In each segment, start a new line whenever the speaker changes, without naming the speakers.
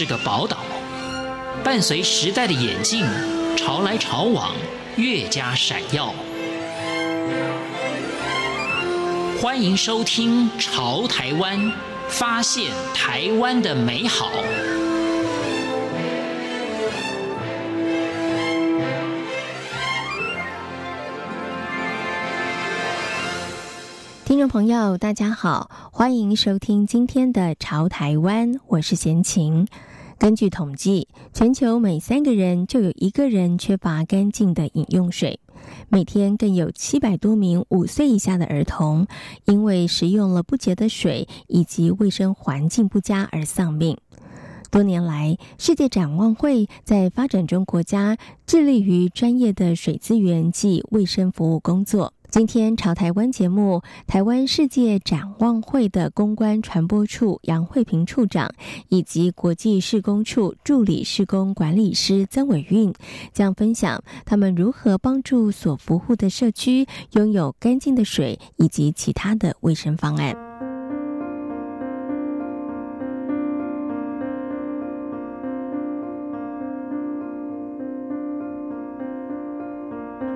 是个宝岛，伴随时代的眼镜，潮来潮往，越加闪耀。欢迎收听《潮台湾》，发现台湾的美好。
听众朋友，大家好，欢迎收听今天的《潮台湾》，我是闲情。根据统计，全球每三个人就有一个人缺乏干净的饮用水，每天更有七百多名五岁以下的儿童因为食用了不洁的水以及卫生环境不佳而丧命。多年来，世界展望会在发展中国家致力于专业的水资源及卫生服务工作。今天朝台湾节目，台湾世界展望会的公关传播处杨惠萍处长以及国际事工处助理事工管理师曾伟运将分享他们如何帮助所服务的社区拥有干净的水以及其他的卫生方案。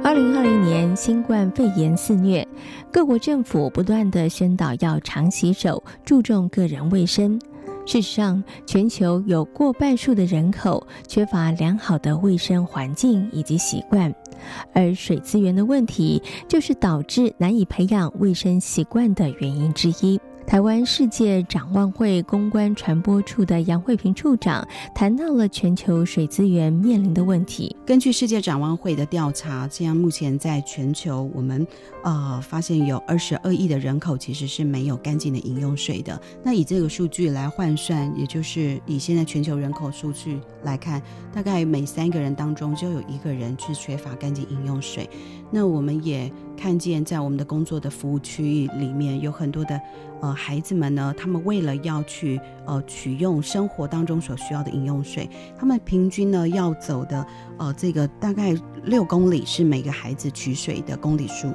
二零二零年，新冠肺炎肆虐，各国政府不断的宣导要常洗手，注重个人卫生。事实上，全球有过半数的人口缺乏良好的卫生环境以及习惯，而水资源的问题就是导致难以培养卫生习惯的原因之一。台湾世界展望会公关传播处的杨惠萍处长谈到了全球水资源面临的问题。
根据世界展望会的调查，这样目前在全球，我们呃发现有二十二亿的人口其实是没有干净的饮用水的。那以这个数据来换算，也就是以现在全球人口数据来看，大概每三个人当中就有一个人是缺乏干净饮用水。那我们也看见，在我们的工作的服务区域里面，有很多的呃孩子们呢，他们为了要去呃取用生活当中所需要的饮用水，他们平均呢要走的呃这个大概六公里是每个孩子取水的公里数，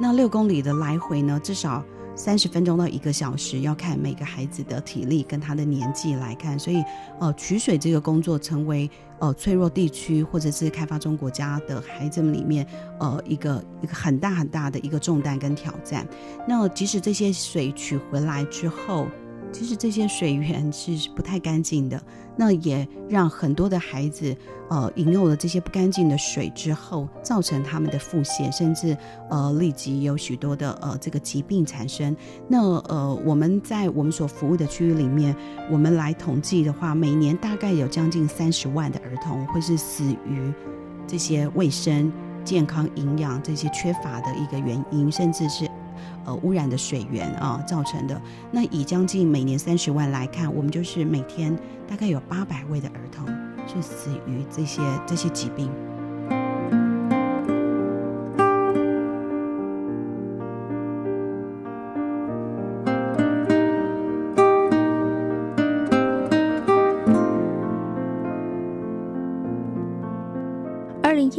那六公里的来回呢，至少。三十分钟到一个小时，要看每个孩子的体力跟他的年纪来看，所以，呃，取水这个工作成为呃脆弱地区或者是开发中国家的孩子们里面，呃，一个一个很大很大的一个重担跟挑战。那即使这些水取回来之后，其实这些水源是不太干净的，那也让很多的孩子，呃，饮用了这些不干净的水之后，造成他们的腹泻，甚至呃，立即有许多的呃这个疾病产生。那呃，我们在我们所服务的区域里面，我们来统计的话，每年大概有将近三十万的儿童会是死于这些卫生、健康、营养这些缺乏的一个原因，甚至是。呃，污染的水源啊造成的。那以将近每年三十万来看，我们就是每天大概有八百位的儿童是死于这些这些疾病。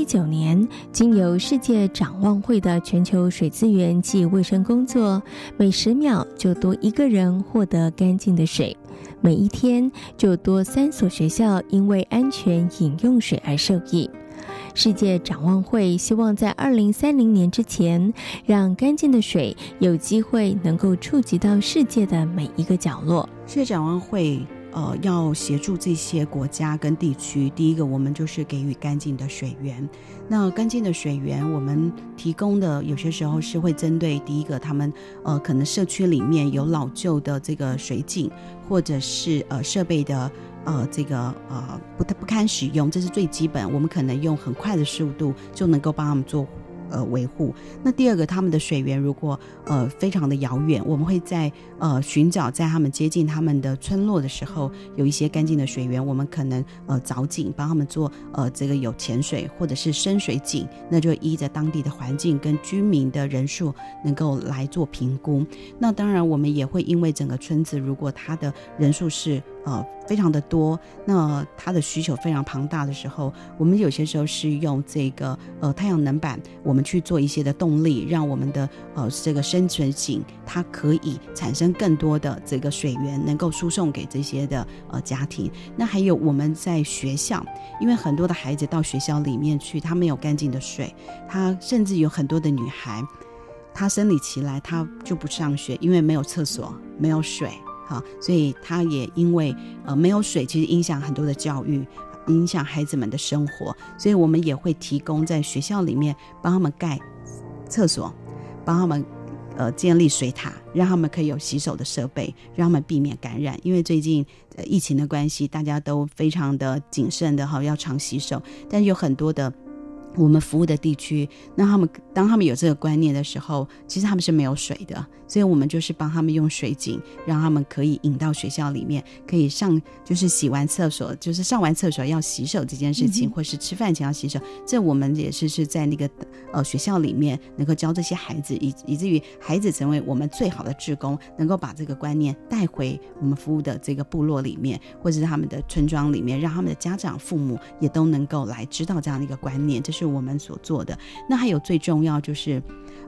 九年，经由世界展望会的全球水资源及卫生工作，每十秒就多一个人获得干净的水，每一天就多三所学校因为安全饮用水而受益。世界展望会希望在二零三零年之前，让干净的水有机会能够触及到世界的每一个角落。
世界展望会。呃，要协助这些国家跟地区，第一个我们就是给予干净的水源。那干净的水源，我们提供的有些时候是会针对第一个，他们呃可能社区里面有老旧的这个水井，或者是呃设备的呃这个呃不太不堪使用，这是最基本，我们可能用很快的速度就能够帮他们做。呃，维护。那第二个，他们的水源如果呃非常的遥远，我们会在呃寻找在他们接近他们的村落的时候，有一些干净的水源，我们可能呃凿井帮他们做呃这个有浅水或者是深水井，那就依着当地的环境跟居民的人数能够来做评估。那当然，我们也会因为整个村子如果他的人数是呃非常的多，那它的需求非常庞大的时候，我们有些时候是用这个呃太阳能板，我们去做一些的动力，让我们的呃这个生存井它可以产生更多的这个水源，能够输送给这些的呃家庭。那还有我们在学校，因为很多的孩子到学校里面去，他没有干净的水，他甚至有很多的女孩，她生理期来，她就不上学，因为没有厕所，没有水。好，所以他也因为呃没有水，其实影响很多的教育，影响孩子们的生活，所以我们也会提供在学校里面帮他们盖厕所，帮他们呃建立水塔，让他们可以有洗手的设备，让他们避免感染。因为最近呃疫情的关系，大家都非常的谨慎的哈，要常洗手，但有很多的。我们服务的地区，那他们当他们有这个观念的时候，其实他们是没有水的，所以我们就是帮他们用水井，让他们可以引到学校里面，可以上就是洗完厕所，就是上完厕所要洗手这件事情，嗯、或是吃饭前要洗手，这我们也是是在那个呃学校里面能够教这些孩子，以以至于孩子成为我们最好的志工，能够把这个观念带回我们服务的这个部落里面，或者是他们的村庄里面，让他们的家长、父母也都能够来知道这样的一个观念，这是。是我们所做的。那还有最重要就是，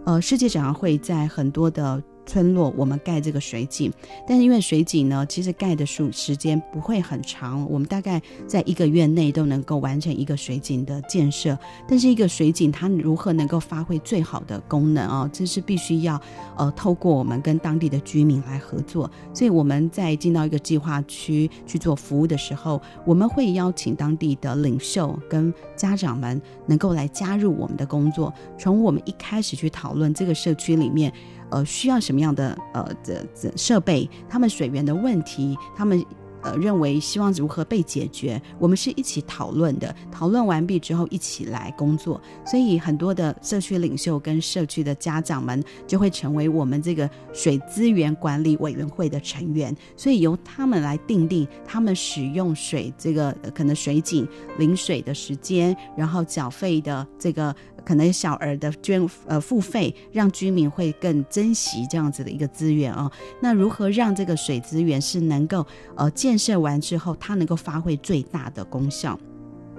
呃，世界展望会在很多的。村落我们盖这个水井，但是因为水井呢，其实盖的数时间不会很长，我们大概在一个月内都能够完成一个水井的建设。但是一个水井它如何能够发挥最好的功能啊？这是必须要呃透过我们跟当地的居民来合作。所以我们在进到一个计划区去做服务的时候，我们会邀请当地的领袖跟家长们能够来加入我们的工作，从我们一开始去讨论这个社区里面。呃，需要什么样的呃的这设备？他们水源的问题，他们。呃，认为希望如何被解决，我们是一起讨论的。讨论完毕之后，一起来工作。所以很多的社区领袖跟社区的家长们就会成为我们这个水资源管理委员会的成员。所以由他们来定定他们使用水这个可能水井领水的时间，然后缴费的这个可能小额的捐呃付费，让居民会更珍惜这样子的一个资源、哦。那如何让这个水资源是能够呃建设完之后，它能够发挥最大的功效。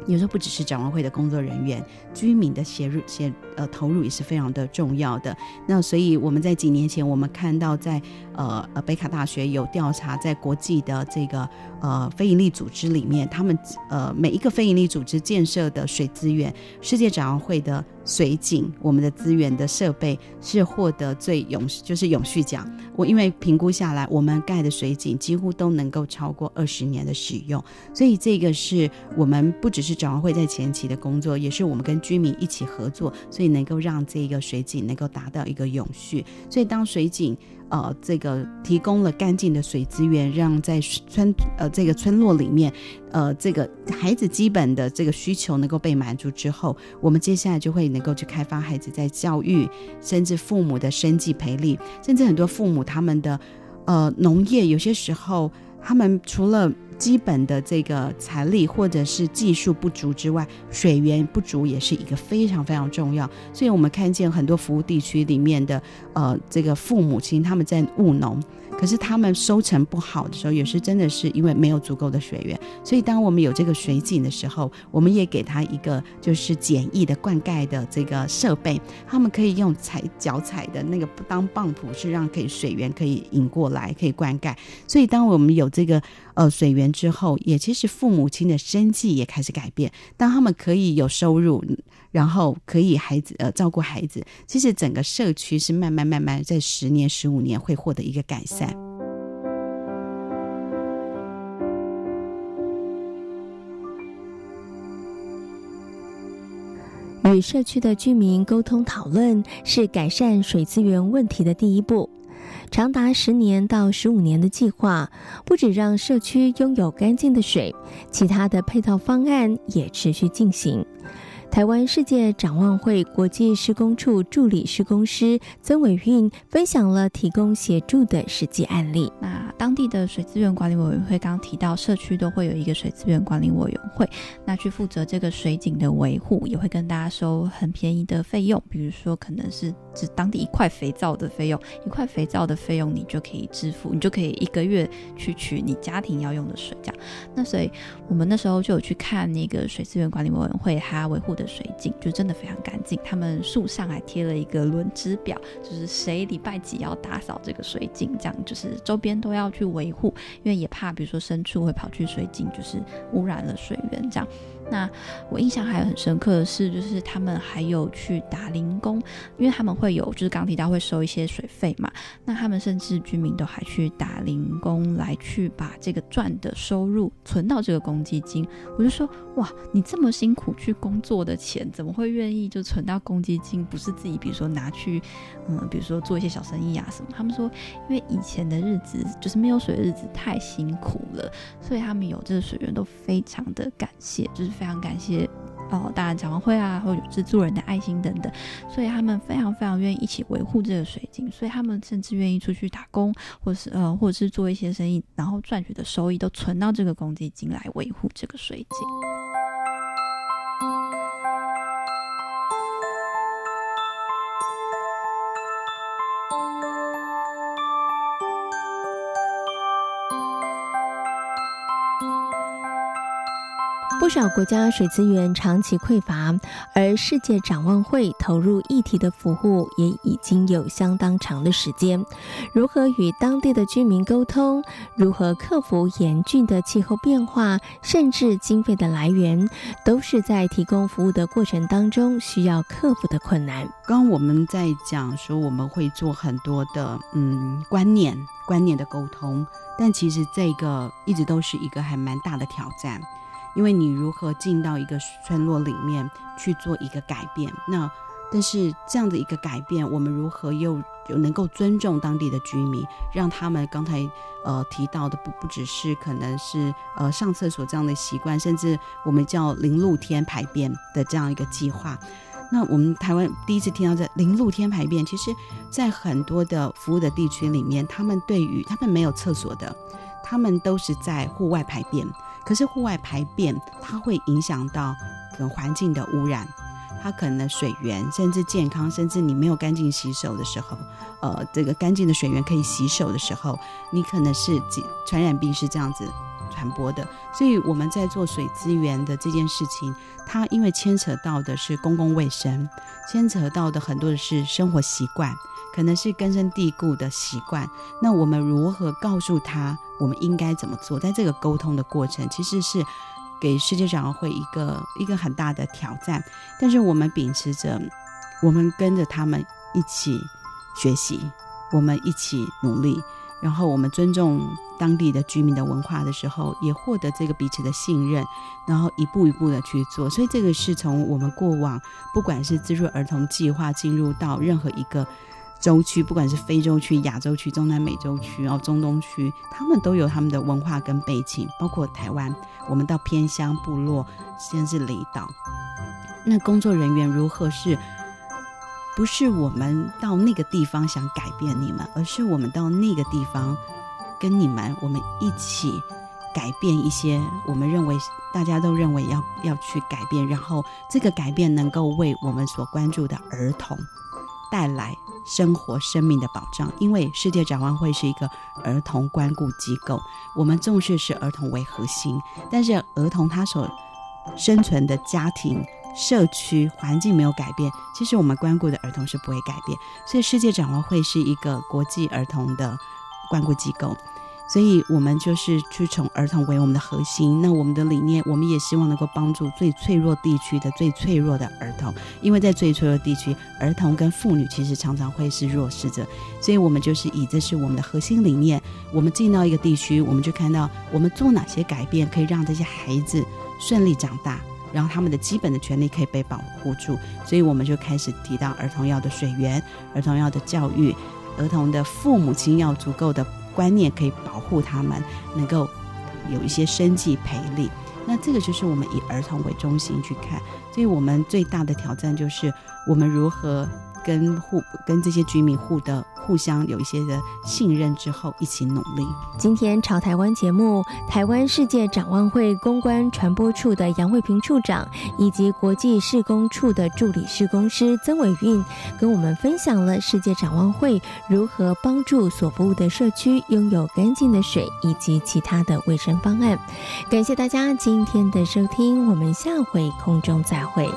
有时候不只是展望会的工作人员，居民的协入、协呃投入也是非常的重要的。那所以我们在几年前，我们看到在呃呃北卡大学有调查，在国际的这个呃非营利组织里面，他们呃每一个非营利组织建设的水资源，世界展望会的。水井，我们的资源的设备是获得最永就是永续奖。我因为评估下来，我们盖的水井几乎都能够超过二十年的使用，所以这个是我们不只是展望会在前期的工作，也是我们跟居民一起合作，所以能够让这个水井能够达到一个永续。所以当水井。呃，这个提供了干净的水资源，让在村呃这个村落里面，呃，这个孩子基本的这个需求能够被满足之后，我们接下来就会能够去开发孩子在教育，甚至父母的生计培力，甚至很多父母他们的呃农业，有些时候他们除了基本的这个财力或者是技术不足之外，水源不足也是一个非常非常重要。所以我们看见很多服务地区里面的呃这个父母亲他们在务农。可是他们收成不好的时候，有时真的是因为没有足够的水源。所以当我们有这个水井的时候，我们也给他一个就是简易的灌溉的这个设备，他们可以用踩脚踩的那个当泵浦，是让可以水源可以引过来，可以灌溉。所以当我们有这个呃水源之后，也其实父母亲的生计也开始改变。当他们可以有收入，然后可以孩子呃照顾孩子，其实整个社区是慢慢慢慢在十年十五年会获得一个改善。
与社区的居民沟通讨论是改善水资源问题的第一步。长达十年到十五年的计划，不止让社区拥有干净的水，其他的配套方案也持续进行。台湾世界展望会国际施工处助理施工师曾伟运分享了提供协助的实际案例。
那当地的水资源管理委员会刚提到，社区都会有一个水资源管理委员会，那去负责这个水井的维护，也会跟大家收很便宜的费用，比如说可能是指当地一块肥皂的费用，一块肥皂的费用你就可以支付，你就可以一个月去取你家庭要用的水，这样。那所以我们那时候就有去看那个水资源管理委员会他维护的。水井就真的非常干净，他们树上还贴了一个轮值表，就是谁礼拜几要打扫这个水井，这样就是周边都要去维护，因为也怕比如说牲畜会跑去水井，就是污染了水源这样。那我印象还很深刻的是，就是他们还有去打零工，因为他们会有，就是刚提到会收一些水费嘛。那他们甚至居民都还去打零工来去把这个赚的收入存到这个公积金。我就说，哇，你这么辛苦去工作的钱，怎么会愿意就存到公积金？不是自己，比如说拿去，嗯，比如说做一些小生意啊什么？他们说，因为以前的日子就是没有水的日子太辛苦了，所以他们有这个水源都非常的感谢，就是。非常感谢哦，大安展望会啊，或者制作人的爱心等等，所以他们非常非常愿意一起维护这个水晶，所以他们甚至愿意出去打工，或是呃，或者是做一些生意，然后赚取的收益都存到这个公积金来维护这个水
晶。少国家水资源长期匮乏，而世界展望会投入议题的服务也已经有相当长的时间。如何与当地的居民沟通，如何克服严峻的气候变化，甚至经费的来源，都是在提供服务的过程当中需要克服的困难。
刚刚我们在讲说，我们会做很多的嗯观念观念的沟通，但其实这个一直都是一个还蛮大的挑战。因为你如何进到一个村落里面去做一个改变？那但是这样的一个改变，我们如何又又能够尊重当地的居民，让他们刚才呃提到的不不只是可能是呃上厕所这样的习惯，甚至我们叫零露天排便的这样一个计划。那我们台湾第一次听到这零露天排便，其实在很多的服务的地区里面，他们对于他们没有厕所的，他们都是在户外排便。可是户外排便，它会影响到可能环境的污染，它可能水源甚至健康，甚至你没有干净洗手的时候，呃，这个干净的水源可以洗手的时候，你可能是传染病是这样子传播的。所以我们在做水资源的这件事情，它因为牵扯到的是公共卫生，牵扯到的很多的是生活习惯。可能是根深蒂固的习惯，那我们如何告诉他我们应该怎么做？在这个沟通的过程，其实是给世界展望会一个一个很大的挑战。但是我们秉持着，我们跟着他们一起学习，我们一起努力，然后我们尊重当地的居民的文化的时候，也获得这个彼此的信任，然后一步一步的去做。所以这个是从我们过往，不管是资助儿童计划进入到任何一个。洲区，不管是非洲区、亚洲区、中南美洲区，然后中东区，他们都有他们的文化跟背景。包括台湾，我们到偏乡部落，甚至离岛，那工作人员如何是？不是我们到那个地方想改变你们，而是我们到那个地方跟你们，我们一起改变一些我们认为大家都认为要要去改变，然后这个改变能够为我们所关注的儿童带来。生活生命的保障，因为世界展望会是一个儿童关顾机构，我们重视是儿童为核心，但是儿童他所生存的家庭、社区环境没有改变，其实我们关顾的儿童是不会改变，所以世界展望会是一个国际儿童的关顾机构。所以，我们就是去从儿童为我们的核心。那我们的理念，我们也希望能够帮助最脆弱地区的最脆弱的儿童，因为在最脆弱地区，儿童跟妇女其实常常会是弱势者。所以，我们就是以这是我们的核心理念。我们进到一个地区，我们就看到我们做哪些改变，可以让这些孩子顺利长大，然后他们的基本的权利可以被保护住。所以，我们就开始提到儿童要的水源，儿童要的教育，儿童的父母亲要足够的。观念可以保护他们，能够有一些生计赔力，那这个就是我们以儿童为中心去看，所以我们最大的挑战就是我们如何跟户跟这些居民互的。互相有一些的信任之后，一起努力。
今天朝台湾节目，台湾世界展望会公关传播处的杨卫平处长，以及国际事工处的助理事工师曾伟运，跟我们分享了世界展望会如何帮助所服务的社区拥有干净的水，以及其他的卫生方案。感谢大家今天的收听，我们下回空中再会。